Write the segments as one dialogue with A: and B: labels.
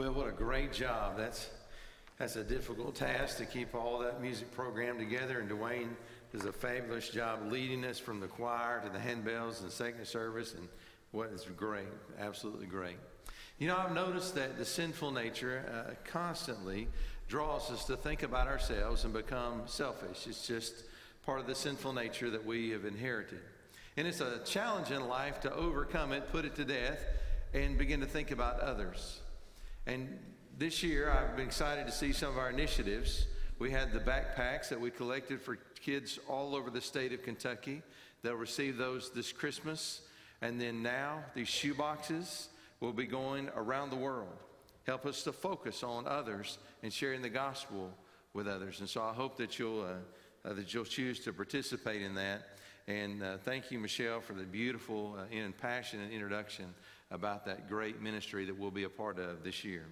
A: Well, what a great job. That's that's a difficult task to keep all that music program together. And Dwayne does a fabulous job leading us from the choir to the handbells and second service. And what is great, absolutely great. You know, I've noticed that the sinful nature uh, constantly draws us to think about ourselves and become selfish. It's just part of the sinful nature that we have inherited. And it's a challenge in life to overcome it, put it to death, and begin to think about others. And this year, I've been excited to see some of our initiatives. We had the backpacks that we collected for kids all over the state of Kentucky. They'll receive those this Christmas. And then now, these shoe boxes will be going around the world. Help us to focus on others and sharing the gospel with others. And so I hope that you'll, uh, uh, that you'll choose to participate in that. And uh, thank you, Michelle, for the beautiful uh, and passionate introduction about that great ministry that we'll be a part of this year.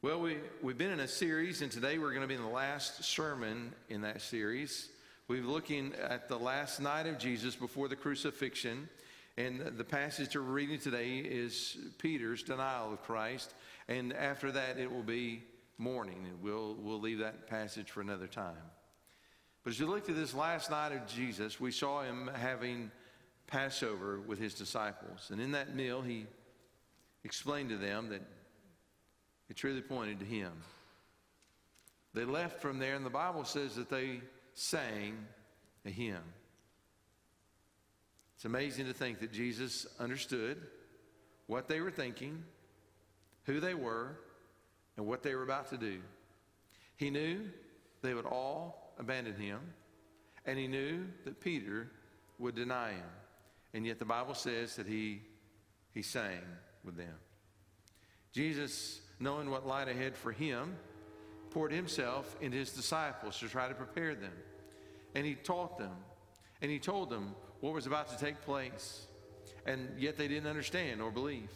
A: Well, we, we've been in a series, and today we're going to be in the last sermon in that series. We're looking at the last night of Jesus before the crucifixion. And the passage we're reading today is Peter's denial of Christ. And after that, it will be morning. And we'll, we'll leave that passage for another time. But as you look at this last night of Jesus, we saw him having Passover with his disciples. And in that meal, he explained to them that it truly pointed to him. They left from there, and the Bible says that they sang a hymn. It's amazing to think that Jesus understood what they were thinking, who they were, and what they were about to do. He knew they would all abandon him, and he knew that Peter would deny him. And yet the Bible says that he, he sang with them. Jesus knowing what lied ahead for him, poured himself into his disciples to try to prepare them. And he taught them, and he told them what was about to take place. And yet they didn't understand or believe.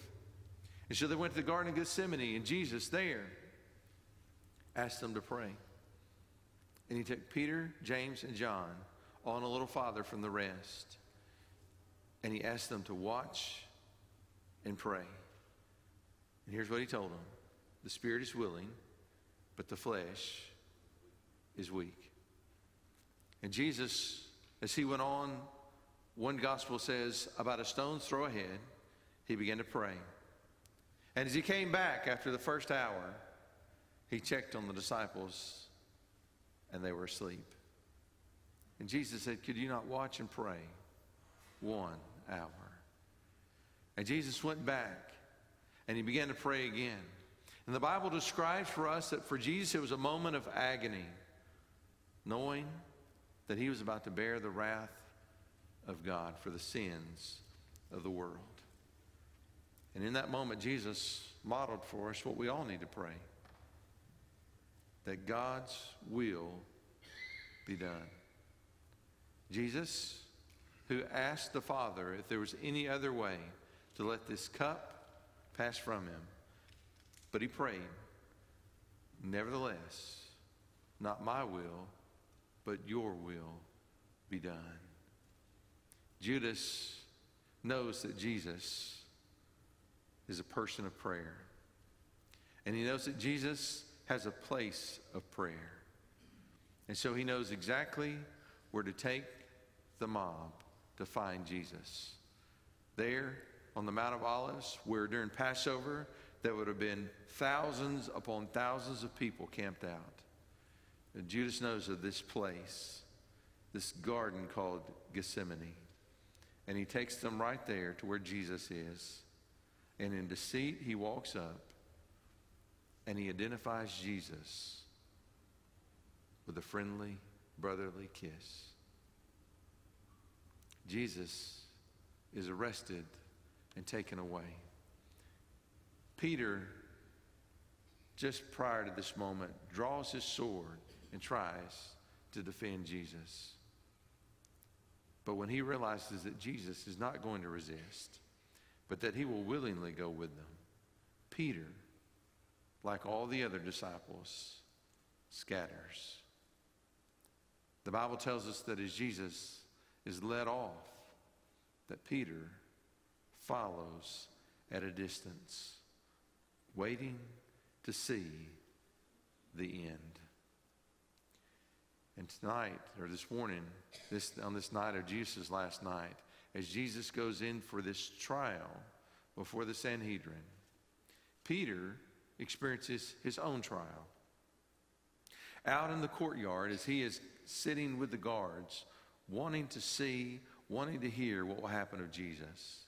A: And so they went to the Garden of Gethsemane, and Jesus there asked them to pray. And he took Peter, James, and John on a little farther from the rest. And he asked them to watch and pray. And here's what he told them the spirit is willing, but the flesh is weak. And Jesus, as he went on, one gospel says, about a stone's throw ahead, he began to pray. And as he came back after the first hour, he checked on the disciples, and they were asleep. And Jesus said, Could you not watch and pray one hour? And Jesus went back and he began to pray again. And the Bible describes for us that for Jesus it was a moment of agony, knowing that he was about to bear the wrath of God for the sins of the world. And in that moment, Jesus modeled for us what we all need to pray that God's will be done. Jesus, who asked the Father if there was any other way to let this cup pass from him, but he prayed, Nevertheless, not my will, but your will be done. Judas knows that Jesus is a person of prayer. And he knows that Jesus has a place of prayer. And so he knows exactly where to take the mob to find Jesus. There on the Mount of Olives, where during Passover, there would have been thousands upon thousands of people camped out. And Judas knows of this place, this garden called Gethsemane. And he takes them right there to where Jesus is. And in deceit, he walks up and he identifies Jesus with a friendly, brotherly kiss. Jesus is arrested and taken away. Peter, just prior to this moment, draws his sword and tries to defend Jesus. But when he realizes that Jesus is not going to resist, but that he will willingly go with them, Peter, like all the other disciples, scatters. The Bible tells us that as Jesus is led off, that Peter follows at a distance waiting to see the end. And tonight, or this morning, this, on this night of Jesus' last night, as Jesus goes in for this trial before the Sanhedrin, Peter experiences his own trial. Out in the courtyard, as he is sitting with the guards, wanting to see, wanting to hear what will happen of Jesus.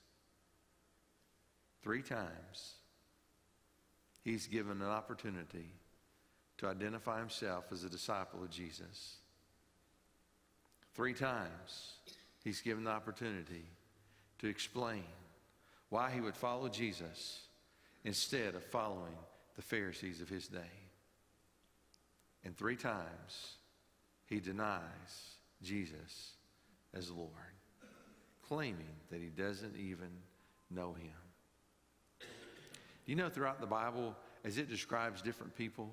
A: Three times, he's given an opportunity to identify himself as a disciple of Jesus. Three times, he's given the opportunity to explain why he would follow Jesus instead of following the Pharisees of his day. And three times, he denies Jesus as Lord, claiming that he doesn't even know him. Do you know throughout the Bible, as it describes different people,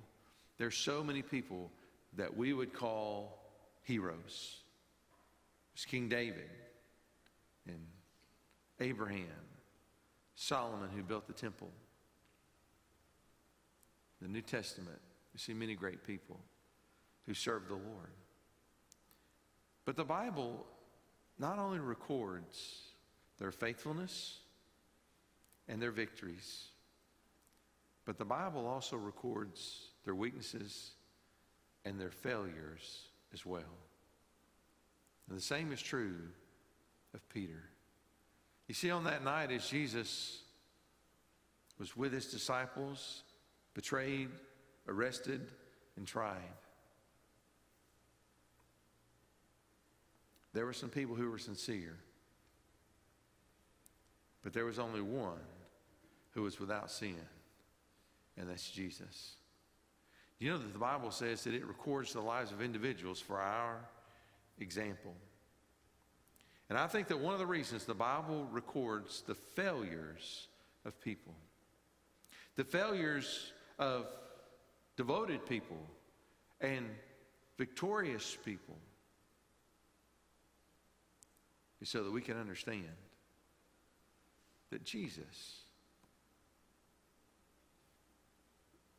A: there's so many people that we would call heroes. It's King David and Abraham, Solomon who built the temple. The New Testament, you see many great people who served the Lord. But the Bible not only records their faithfulness and their victories, but the Bible also records their weaknesses and their failures as well. And the same is true of Peter. You see, on that night, as Jesus was with his disciples, betrayed, arrested, and tried, There were some people who were sincere, but there was only one who was without sin, and that's Jesus. You know that the Bible says that it records the lives of individuals for our example. And I think that one of the reasons the Bible records the failures of people, the failures of devoted people and victorious people, is so that we can understand that Jesus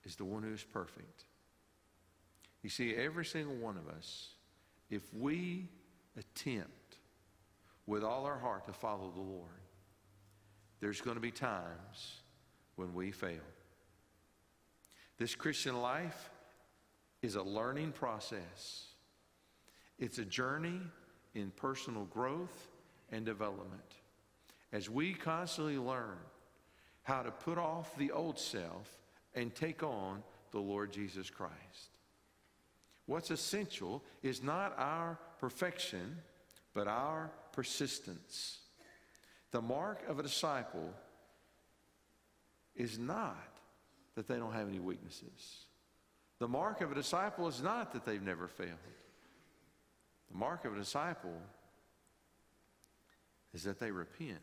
A: is the one who is perfect. You see, every single one of us, if we attempt with all our heart to follow the Lord, there's going to be times when we fail. This Christian life is a learning process. It's a journey in personal growth and development. As we constantly learn how to put off the old self and take on the Lord Jesus Christ. What's essential is not our perfection, but our persistence. The mark of a disciple is not that they don't have any weaknesses. The mark of a disciple is not that they've never failed. The mark of a disciple is that they repent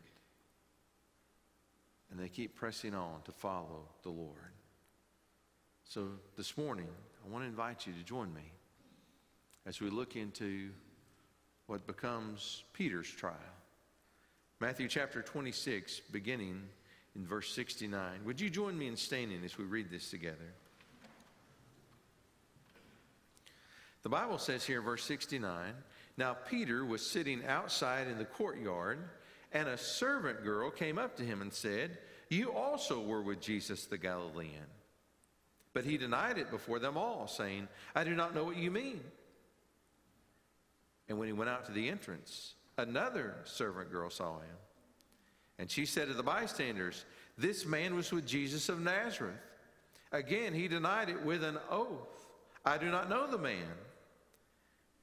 A: and they keep pressing on to follow the Lord. So this morning, I want to invite you to join me as we look into what becomes Peter's trial. Matthew chapter 26, beginning in verse 69. Would you join me in standing as we read this together? The Bible says here, verse 69 Now Peter was sitting outside in the courtyard, and a servant girl came up to him and said, You also were with Jesus the Galilean. But he denied it before them all, saying, I do not know what you mean. And when he went out to the entrance, another servant girl saw him. And she said to the bystanders, This man was with Jesus of Nazareth. Again, he denied it with an oath I do not know the man.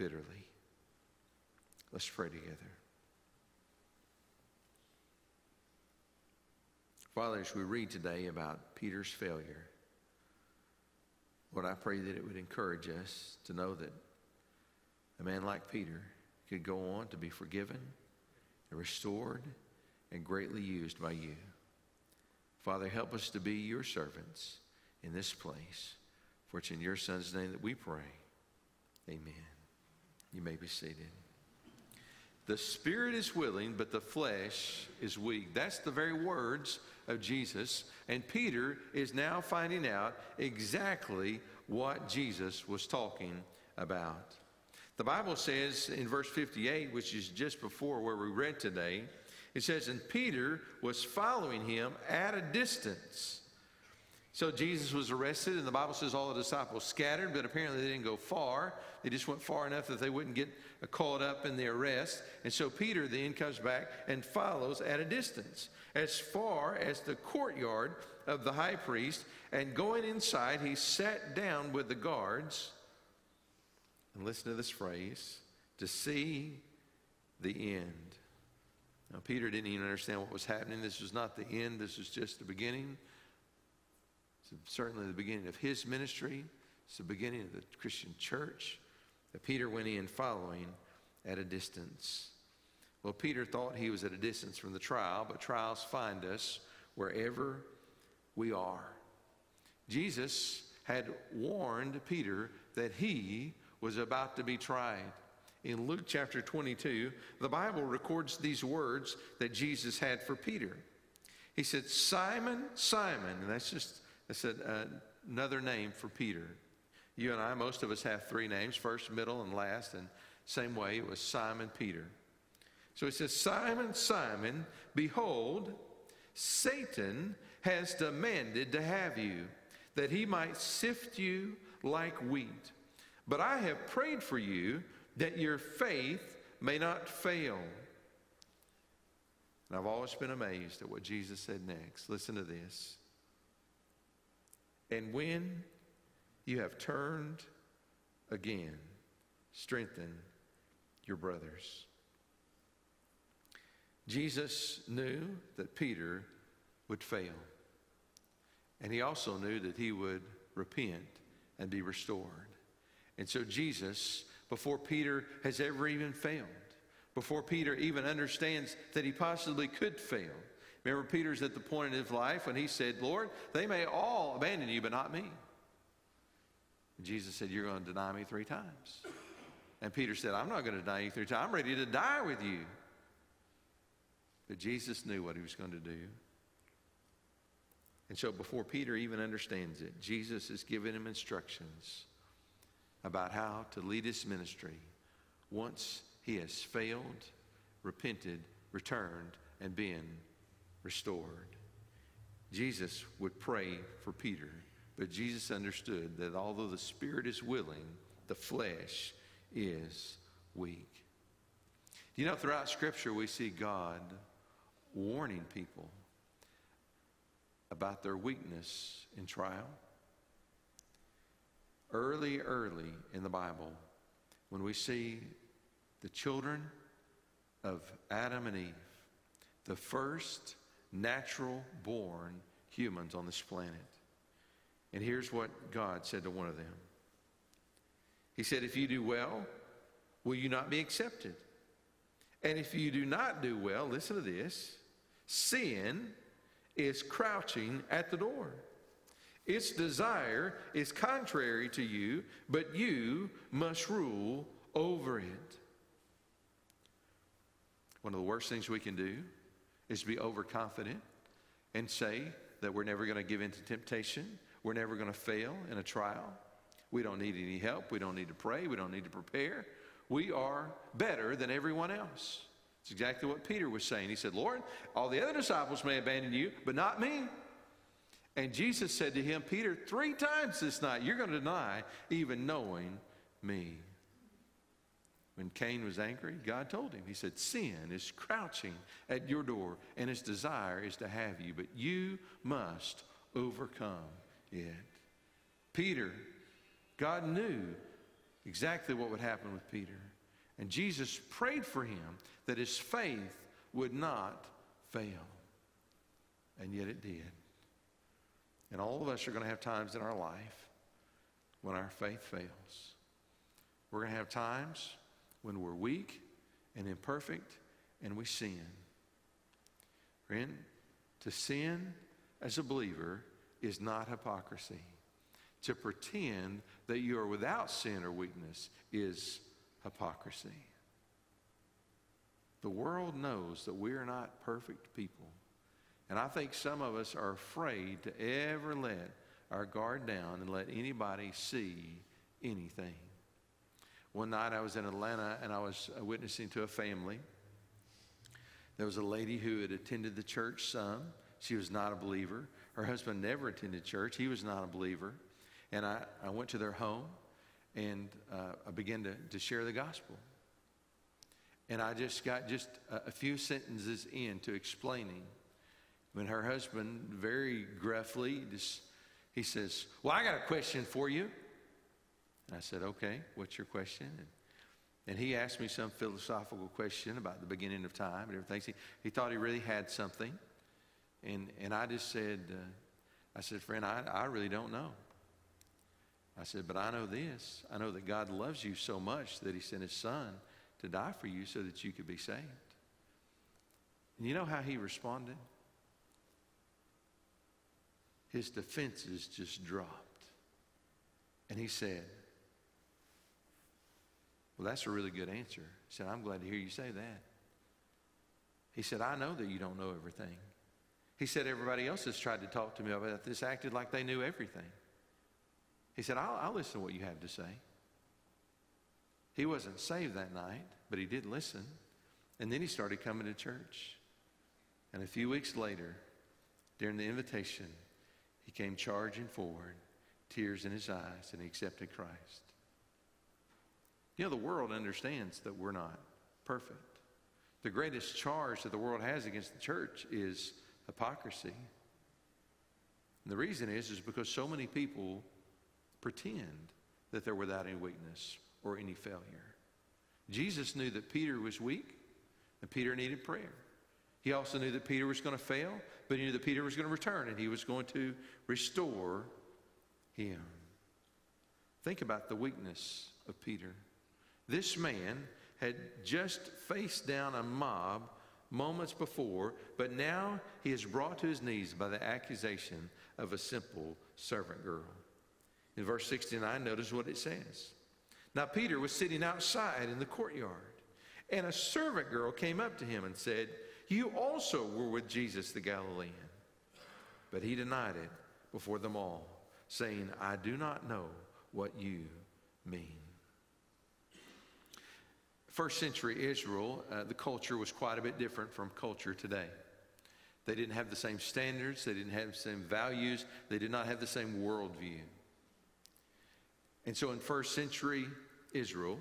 A: bitterly. Let's pray together. Father, as we read today about Peter's failure, Lord, I pray that it would encourage us to know that a man like Peter could go on to be forgiven and restored and greatly used by you. Father, help us to be your servants in this place. For it's in your Son's name that we pray. Amen. You may be seated. The spirit is willing, but the flesh is weak. That's the very words of Jesus. And Peter is now finding out exactly what Jesus was talking about. The Bible says in verse 58, which is just before where we read today, it says, And Peter was following him at a distance. So Jesus was arrested, and the Bible says all the disciples scattered, but apparently they didn't go far. They just went far enough that they wouldn't get caught up in the arrest. And so Peter then comes back and follows at a distance, as far as the courtyard of the high priest. And going inside, he sat down with the guards. And listen to this phrase to see the end. Now, Peter didn't even understand what was happening. This was not the end, this was just the beginning. It's certainly the beginning of his ministry, it's the beginning of the Christian church that Peter went in following at a distance. Well, Peter thought he was at a distance from the trial, but trials find us wherever we are. Jesus had warned Peter that he was about to be tried. In Luke chapter 22, the Bible records these words that Jesus had for Peter. He said, Simon, Simon, and that's just a, uh, another name for Peter. You and I, most of us have three names first, middle, and last, and same way it was Simon Peter. So he says, Simon, Simon, behold, Satan has demanded to have you, that he might sift you like wheat. But I have prayed for you that your faith may not fail. And I've always been amazed at what Jesus said next. Listen to this. And when you have turned again, strengthen your brothers. Jesus knew that Peter would fail. And he also knew that he would repent and be restored. And so Jesus before Peter has ever even failed, before Peter even understands that he possibly could fail. Remember, Peter's at the point in his life when he said, Lord, they may all abandon you, but not me. And Jesus said, You're going to deny me three times. And Peter said, I'm not going to deny you three times. I'm ready to die with you. But Jesus knew what he was going to do. And so before Peter even understands it, Jesus is giving him instructions about how to lead his ministry once he has failed, repented, returned, and been restored. Jesus would pray for Peter, but Jesus understood that although the spirit is willing, the flesh is weak. You know, throughout Scripture, we see God warning people about their weakness in trial early, early in the Bible, when we see the children of Adam and Eve, the first natural born humans on this planet. And here's what God said to one of them He said, If you do well, will you not be accepted? And if you do not do well, listen to this sin is crouching at the door. Its desire is contrary to you, but you must rule over it. One of the worst things we can do is to be overconfident and say that we're never going to give in to temptation, we're never going to fail in a trial. We don't need any help, we don't need to pray, we don't need to prepare. We are better than everyone else. It's exactly what Peter was saying. He said, Lord, all the other disciples may abandon you, but not me. And Jesus said to him, Peter, three times this night, you're going to deny even knowing me. When Cain was angry, God told him, He said, Sin is crouching at your door, and its desire is to have you, but you must overcome it. Peter, God knew exactly what would happen with Peter. And Jesus prayed for him that his faith would not fail. and yet it did. And all of us are going to have times in our life when our faith fails. We're going to have times when we're weak and imperfect and we sin. Friend, to sin as a believer is not hypocrisy. To pretend that you are without sin or weakness is hypocrisy. The world knows that we are not perfect people. And I think some of us are afraid to ever let our guard down and let anybody see anything. One night I was in Atlanta and I was witnessing to a family. There was a lady who had attended the church some. She was not a believer. Her husband never attended church. He was not a believer. And I, I went to their home and uh, I began to, to share the gospel. And I just got just a, a few sentences into explaining when her husband very gruffly just he says, Well, I got a question for you. And I said, Okay, what's your question? And, and he asked me some philosophical question about the beginning of time and everything. He, he thought he really had something. And, and I just said, uh, I said, friend, I, I really don't know. I said, but I know this. I know that God loves you so much that he sent his son to die for you so that you could be saved. And you know how he responded? His defenses just dropped. And he said, Well, that's a really good answer. He said, I'm glad to hear you say that. He said, I know that you don't know everything. He said, Everybody else has tried to talk to me about this, acted like they knew everything. He said, I'll, I'll listen to what you have to say. He wasn't saved that night, but he did listen. And then he started coming to church. And a few weeks later, during the invitation, he came charging forward, tears in his eyes, and he accepted Christ. You know, the world understands that we're not perfect. The greatest charge that the world has against the church is hypocrisy. And the reason is, is because so many people pretend that they're without any weakness or any failure. Jesus knew that Peter was weak and Peter needed prayer. He also knew that Peter was going to fail, but he knew that Peter was going to return and he was going to restore him. Think about the weakness of Peter. This man had just faced down a mob moments before, but now he is brought to his knees by the accusation of a simple servant girl. In verse 69, notice what it says. Now, Peter was sitting outside in the courtyard, and a servant girl came up to him and said, You also were with Jesus the Galilean. But he denied it before them all, saying, I do not know what you mean. First century Israel, uh, the culture was quite a bit different from culture today. They didn't have the same standards, they didn't have the same values, they did not have the same worldview. And so in first century Israel,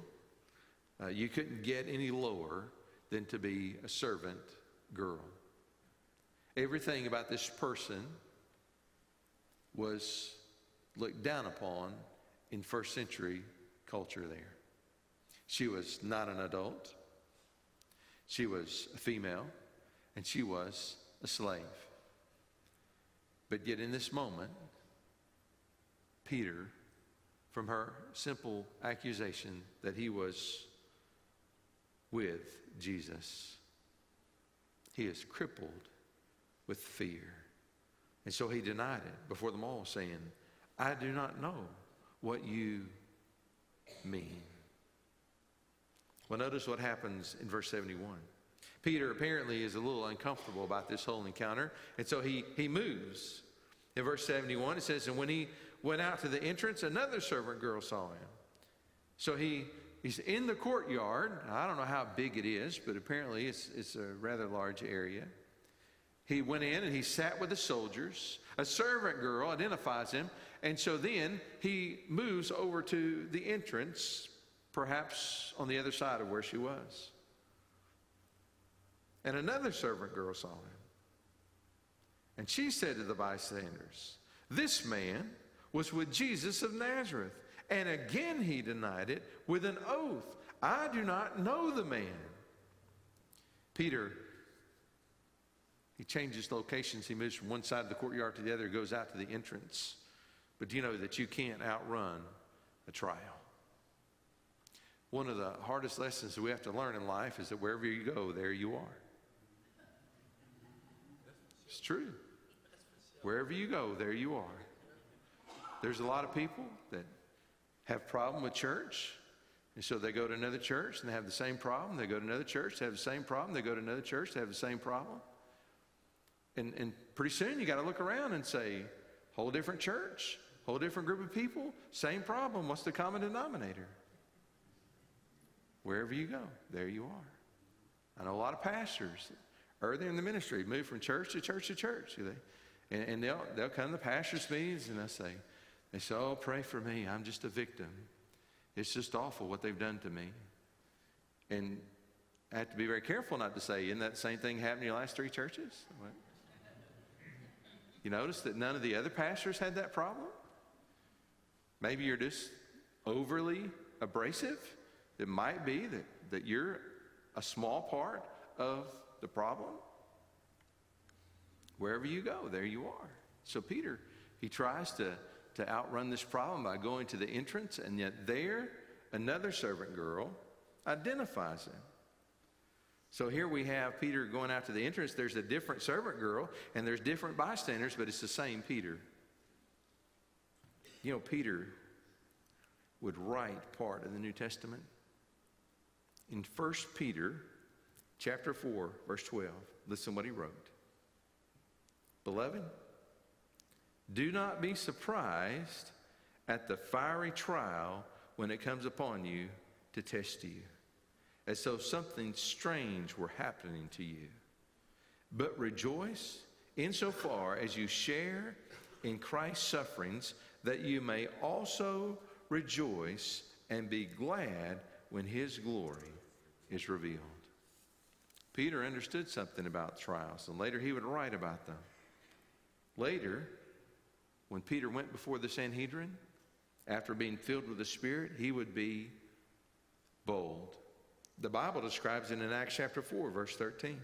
A: uh, you couldn't get any lower than to be a servant girl. Everything about this person was looked down upon in first century culture there. She was not an adult, she was a female, and she was a slave. But yet, in this moment, Peter from her simple accusation that he was with Jesus. He is crippled with fear. And so he denied it before them all, saying, I do not know what you mean. Well, notice what happens in verse 71. Peter apparently is a little uncomfortable about this whole encounter, and so he, he moves. In verse 71, it says, And when he went out to the entrance, another servant girl saw him. So he, he's in the courtyard. I don't know how big it is, but apparently it's, it's a rather large area. He went in and he sat with the soldiers. A servant girl identifies him. And so then he moves over to the entrance, perhaps on the other side of where she was. And another servant girl saw him. And she said to the bystanders, This man was with Jesus of Nazareth. And again he denied it with an oath I do not know the man. Peter He changes locations. He moves from one side of the courtyard to the other, goes out to the entrance. But do you know that you can't outrun a trial? One of the hardest lessons that we have to learn in life is that wherever you go, there you are. It's true. Wherever you go, there you are. There's a lot of people that have problem with church, and so they go to another church and they have the same problem. They go to another church, they have the same problem. They go to another church, they have the same problem. And, and pretty soon you got to look around and say, whole different church, whole different group of people, same problem. What's the common denominator? Wherever you go, there you are. I know a lot of pastors early in the ministry move from church to church to church. They, and, and they'll, they'll come to pastors' meetings and they'll say, they say, Oh, pray for me. I'm just a victim. It's just awful what they've done to me. And I have to be very careful not to say, Isn't that same thing happened in your last three churches? What? You notice that none of the other pastors had that problem? Maybe you're just overly abrasive. It might be that, that you're a small part of the problem. Wherever you go, there you are. So Peter, he tries to to outrun this problem by going to the entrance, and yet there, another servant girl identifies him. So here we have Peter going out to the entrance. There's a different servant girl, and there's different bystanders, but it's the same Peter. You know, Peter would write part of the New Testament. In 1 Peter chapter 4, verse 12, listen what he wrote. Beloved, do not be surprised at the fiery trial when it comes upon you to test you, as though something strange were happening to you. But rejoice insofar as you share in Christ's sufferings, that you may also rejoice and be glad when his glory is revealed. Peter understood something about trials, and later he would write about them. Later, when Peter went before the Sanhedrin, after being filled with the Spirit, he would be bold. The Bible describes it in Acts chapter 4, verse 13.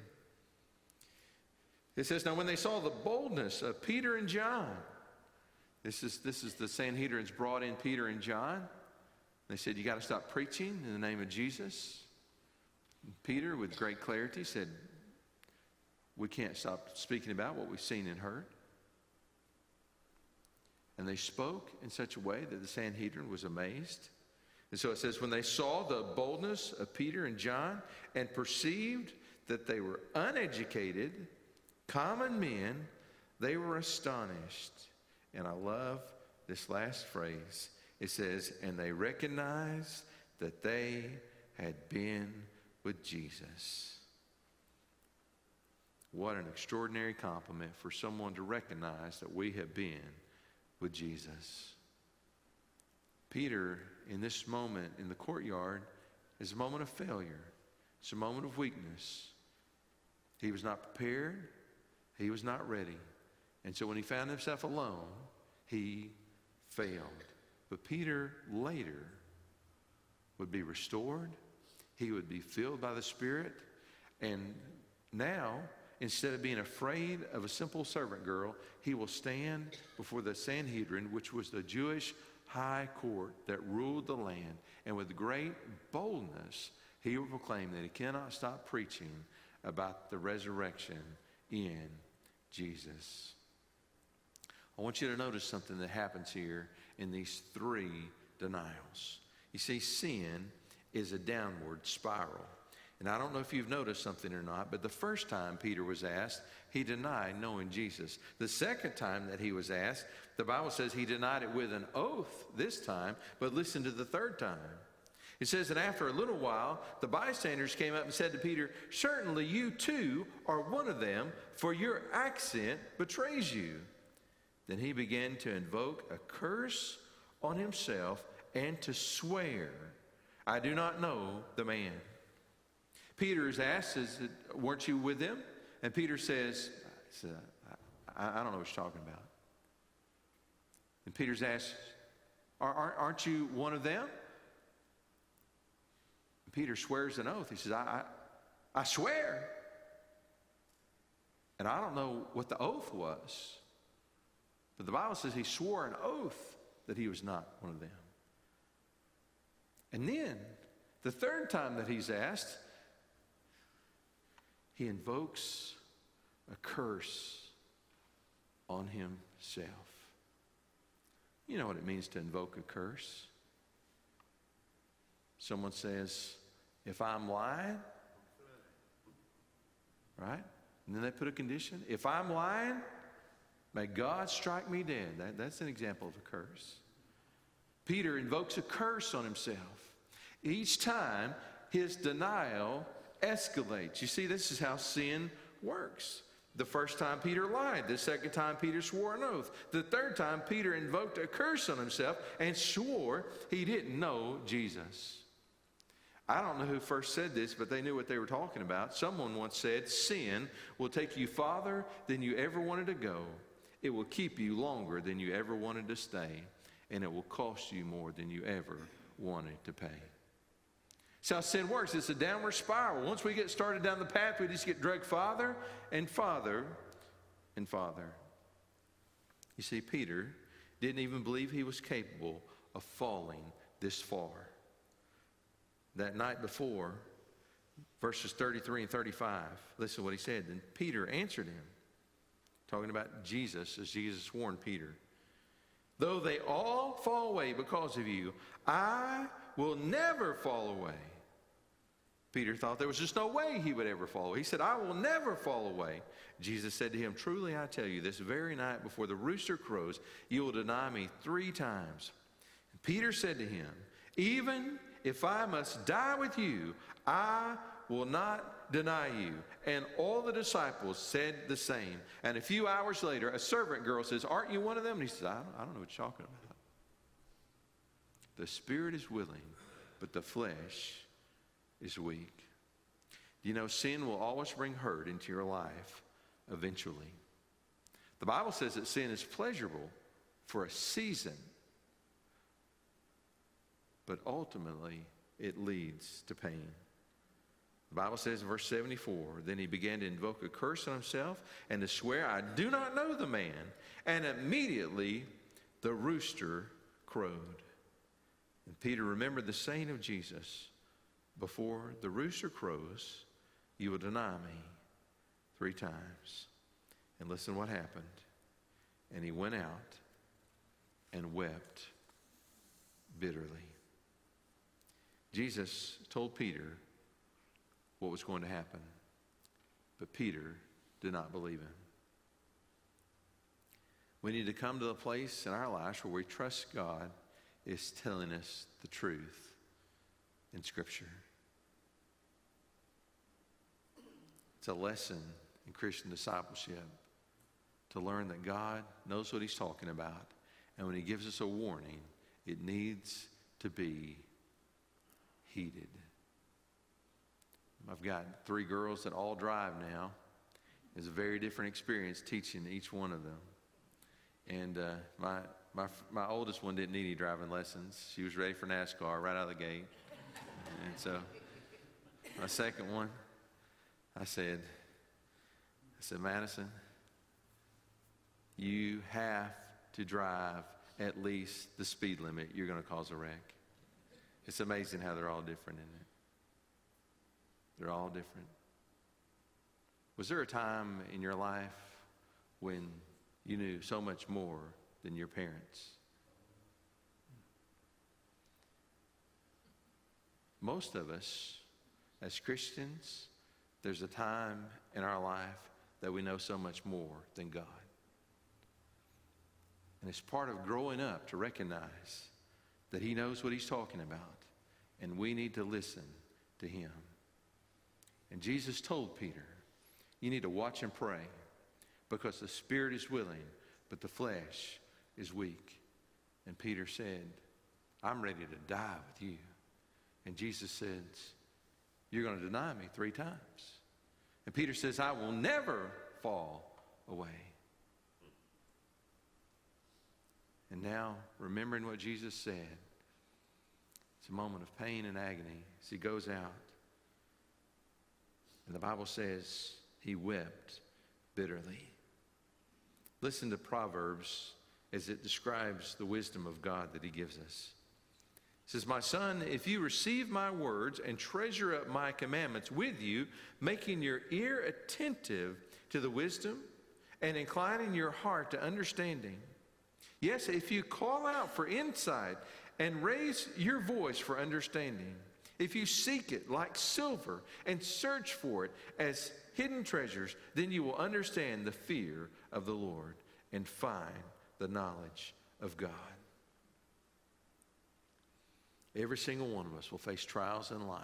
A: It says, Now when they saw the boldness of Peter and John, this is, this is the Sanhedrin's brought in Peter and John. They said, You got to stop preaching in the name of Jesus. Peter, with great clarity, said, We can't stop speaking about what we've seen and heard. And they spoke in such a way that the Sanhedrin was amazed. And so it says, when they saw the boldness of Peter and John and perceived that they were uneducated, common men, they were astonished. And I love this last phrase. It says, and they recognized that they had been with Jesus. What an extraordinary compliment for someone to recognize that we have been with Jesus. Peter, in this moment in the courtyard, is a moment of failure. It's a moment of weakness. He was not prepared. He was not ready. And so when he found himself alone, he failed. But Peter later would be restored. He would be filled by the Spirit. And now instead of being afraid of a simple servant girl, he will stand before the Sanhedrin, which was the Jewish high court that ruled the land. And with great boldness, he will proclaim that he cannot stop preaching about the resurrection in Jesus. I want you to notice something that happens here in these three denials. You see, sin is a downward spiral. And I don't know if you've noticed something or not, but the first time Peter was asked, he denied knowing Jesus. The second time that he was asked, the Bible says he denied it with an oath this time, but listen to the third time. It says that after a little while, the bystanders came up and said to Peter, Certainly you too are one of them, for your accent betrays you. Then he began to invoke a curse on himself and to swear, I do not know the man. Peter is asked, is it, weren't you with them? And Peter says, I, I don't know what you're talking about. And Peter's asked, aren't you one of them? And Peter swears an oath. He says, I, I, I swear. And I don't know what the oath was, but the Bible says he swore an oath that he was not one of them. And then, the third time that he's asked, he invokes a curse on himself. You know what it means to invoke a curse. Someone says, if I'm lying, right? And then they put a condition. If I'm lying, may God strike me dead. That, that's an example of a curse. Peter invokes a curse on himself. Each time his denial escalates. You see, this is how sin works. The first time Peter lied. The second time Peter swore an oath. The third time Peter invoked a curse on himself and swore he didn't know Jesus. I don't know who first said this, but they knew what they were talking about. Someone once said, Sin will take you farther than you ever wanted to go. It will keep you longer than you ever wanted to stay. And it will cost you more than you ever wanted to pay. How sin works. It's a downward spiral. Once we get started down the path, we just get dragged farther and farther and farther. You see, Peter didn't even believe he was capable of falling this far that night before, verses 33 and 35. Listen to what he said. Then Peter answered him, talking about Jesus as Jesus warned Peter. Though they all fall away because of you, I will never fall away. Peter thought there was just no way he would ever fall away. He said, I will never fall away. Jesus said to him, Truly I tell you, this very night before the rooster crows, you will deny me three times. And Peter said to him, Even if I must die with you, I will not deny you. And all the disciples said the same. And a few hours later, a servant girl says, Aren't you one of them? And he says, I don't, I don't know what you're talking about. The spirit is willing, but the flesh is weak. You know, sin will always bring hurt into your life eventually. The Bible says that sin is pleasurable for a season but ultimately it leads to pain. The Bible says in verse 74 Then he began to invoke a curse on himself and to swear, I do not know the man. And immediately the rooster crowed. And Peter remembered the saying of Jesus Before the rooster crows, you will deny me three times. And listen what happened. And he went out and wept bitterly. Jesus told Peter what was going to happen, but Peter did not believe him. We need to come to the place in our lives where we trust God is telling us the truth in Scripture. It's a lesson in Christian discipleship to learn that God knows what He's talking about. And when He gives us a warning, it needs to be heated. I've got three girls that all drive now. It's a very different experience teaching each one of them. And uh, my, my, my oldest one didn't need any driving lessons. She was ready for NASCAR right out of the gate. And so my second one, I said, I said, Madison, you have to drive at least the speed limit. You're going to cause a wreck. It's amazing how they're all different, isn't it? They're all different. Was there a time in your life when you knew so much more than your parents? Most of us, as Christians, there's a time in our life that we know so much more than God. And it's part of growing up to recognize that He knows what He's talking about, and we need to listen to Him. And Jesus told Peter, You need to watch and pray because the spirit is willing, but the flesh is weak. And Peter said, I'm ready to die with you. And Jesus says, You're going to deny me three times. And Peter says, I will never fall away. And now, remembering what Jesus said, it's a moment of pain and agony as he goes out. And the Bible says he wept bitterly. Listen to Proverbs as it describes the wisdom of God that He gives us. Says, My son, if you receive my words and treasure up my commandments with you, making your ear attentive to the wisdom and inclining your heart to understanding. Yes, if you call out for insight and raise your voice for understanding, if you seek it like silver and search for it as hidden treasures, then you will understand the fear of the Lord and find the knowledge of God. Every single one of us will face trials in life.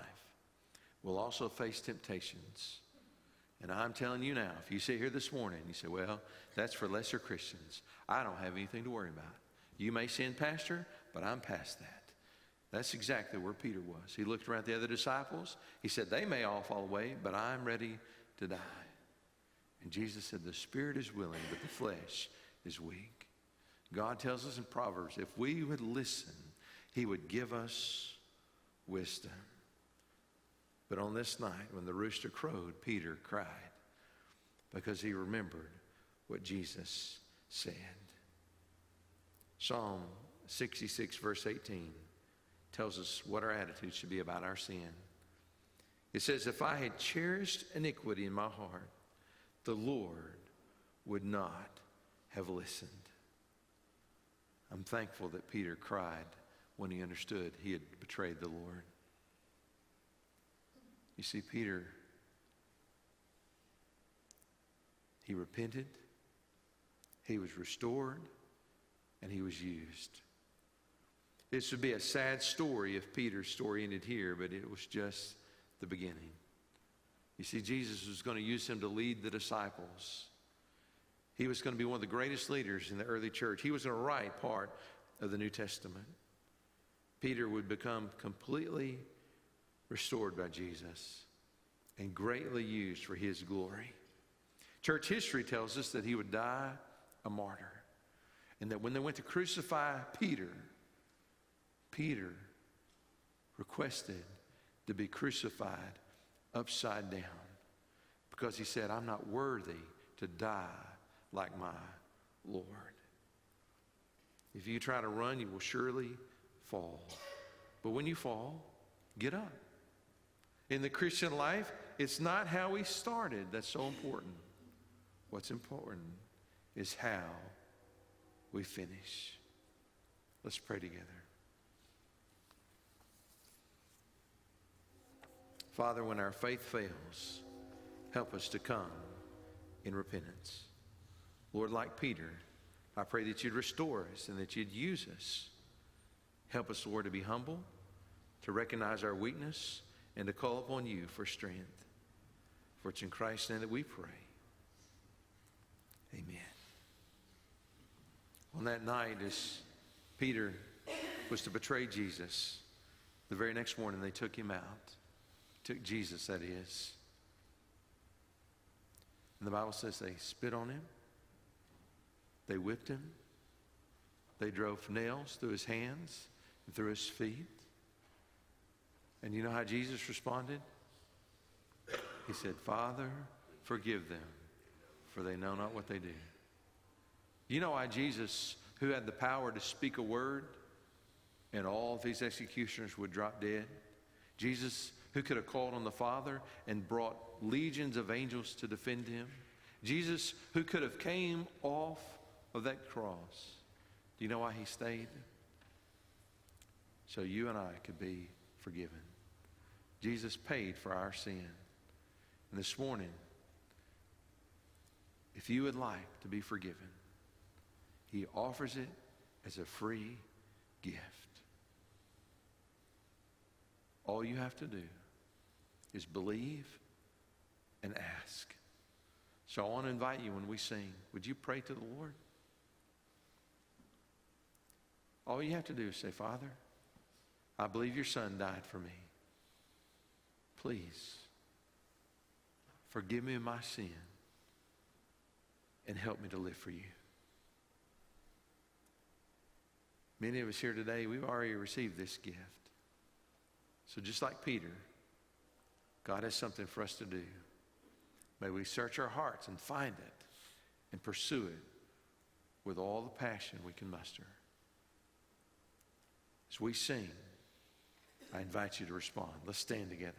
A: We'll also face temptations. And I'm telling you now, if you sit here this morning and you say, well, that's for lesser Christians, I don't have anything to worry about. You may sin, Pastor, but I'm past that. That's exactly where Peter was. He looked around at the other disciples. He said, they may all fall away, but I'm ready to die. And Jesus said, the spirit is willing, but the flesh is weak. God tells us in Proverbs, if we would listen, he would give us wisdom. But on this night, when the rooster crowed, Peter cried because he remembered what Jesus said. Psalm 66, verse 18, tells us what our attitude should be about our sin. It says, If I had cherished iniquity in my heart, the Lord would not have listened. I'm thankful that Peter cried when he understood he had betrayed the Lord. You see, Peter, he repented, he was restored, and he was used. This would be a sad story if Peter's story ended here, but it was just the beginning. You see, Jesus was going to use him to lead the disciples. He was going to be one of the greatest leaders in the early church. He was going to write part of the New Testament. Peter would become completely restored by Jesus and greatly used for his glory. Church history tells us that he would die a martyr. And that when they went to crucify Peter, Peter requested to be crucified upside down because he said, I'm not worthy to die like my Lord. If you try to run, you will surely fall. But when you fall, get up. In the Christian life, it's not how we started that's so important. What's important is how we finish. Let's pray together. Father, when our faith fails, help us to come in repentance. Lord, like Peter, I pray that you'd restore us and that you'd use us Help us, Lord, to be humble, to recognize our weakness, and to call upon you for strength. For it's in Christ's name that we pray. Amen. On that night, as Peter was to betray Jesus, the very next morning they took him out. Took Jesus, that is. And the Bible says they spit on him, they whipped him, they drove nails through his hands through his feet. And you know how Jesus responded? He said, Father, forgive them, for they know not what they do. You know why Jesus, who had the power to speak a word, and all of these executioners would drop dead? Jesus, who could have called on the Father and brought legions of angels to defend him? Jesus, who could have came off of that cross. Do you know why he stayed? So you and I could be forgiven. Jesus paid for our sin. And this morning, if you would like to be forgiven, he offers it as a free gift. All you have to do is believe and ask. So I want to invite you when we sing, would you pray to the Lord? All you have to do is say, Father, I believe your son died for me. Please forgive me of my sin and help me to live for you. Many of us here today, we've already received this gift. So just like Peter, God has something for us to do. May we search our hearts and find it
B: and pursue it with all the passion we can muster. As we sing, I invite you to respond. Let's stand together.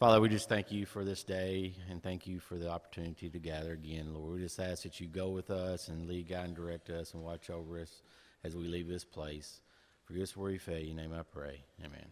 C: Father, we just thank you for this day and thank you for the opportunity to gather again, Lord. We just ask that you go with us and lead, guide, and direct us and watch over us as we leave this place. Forgive us where we fail. In your name I pray. Amen.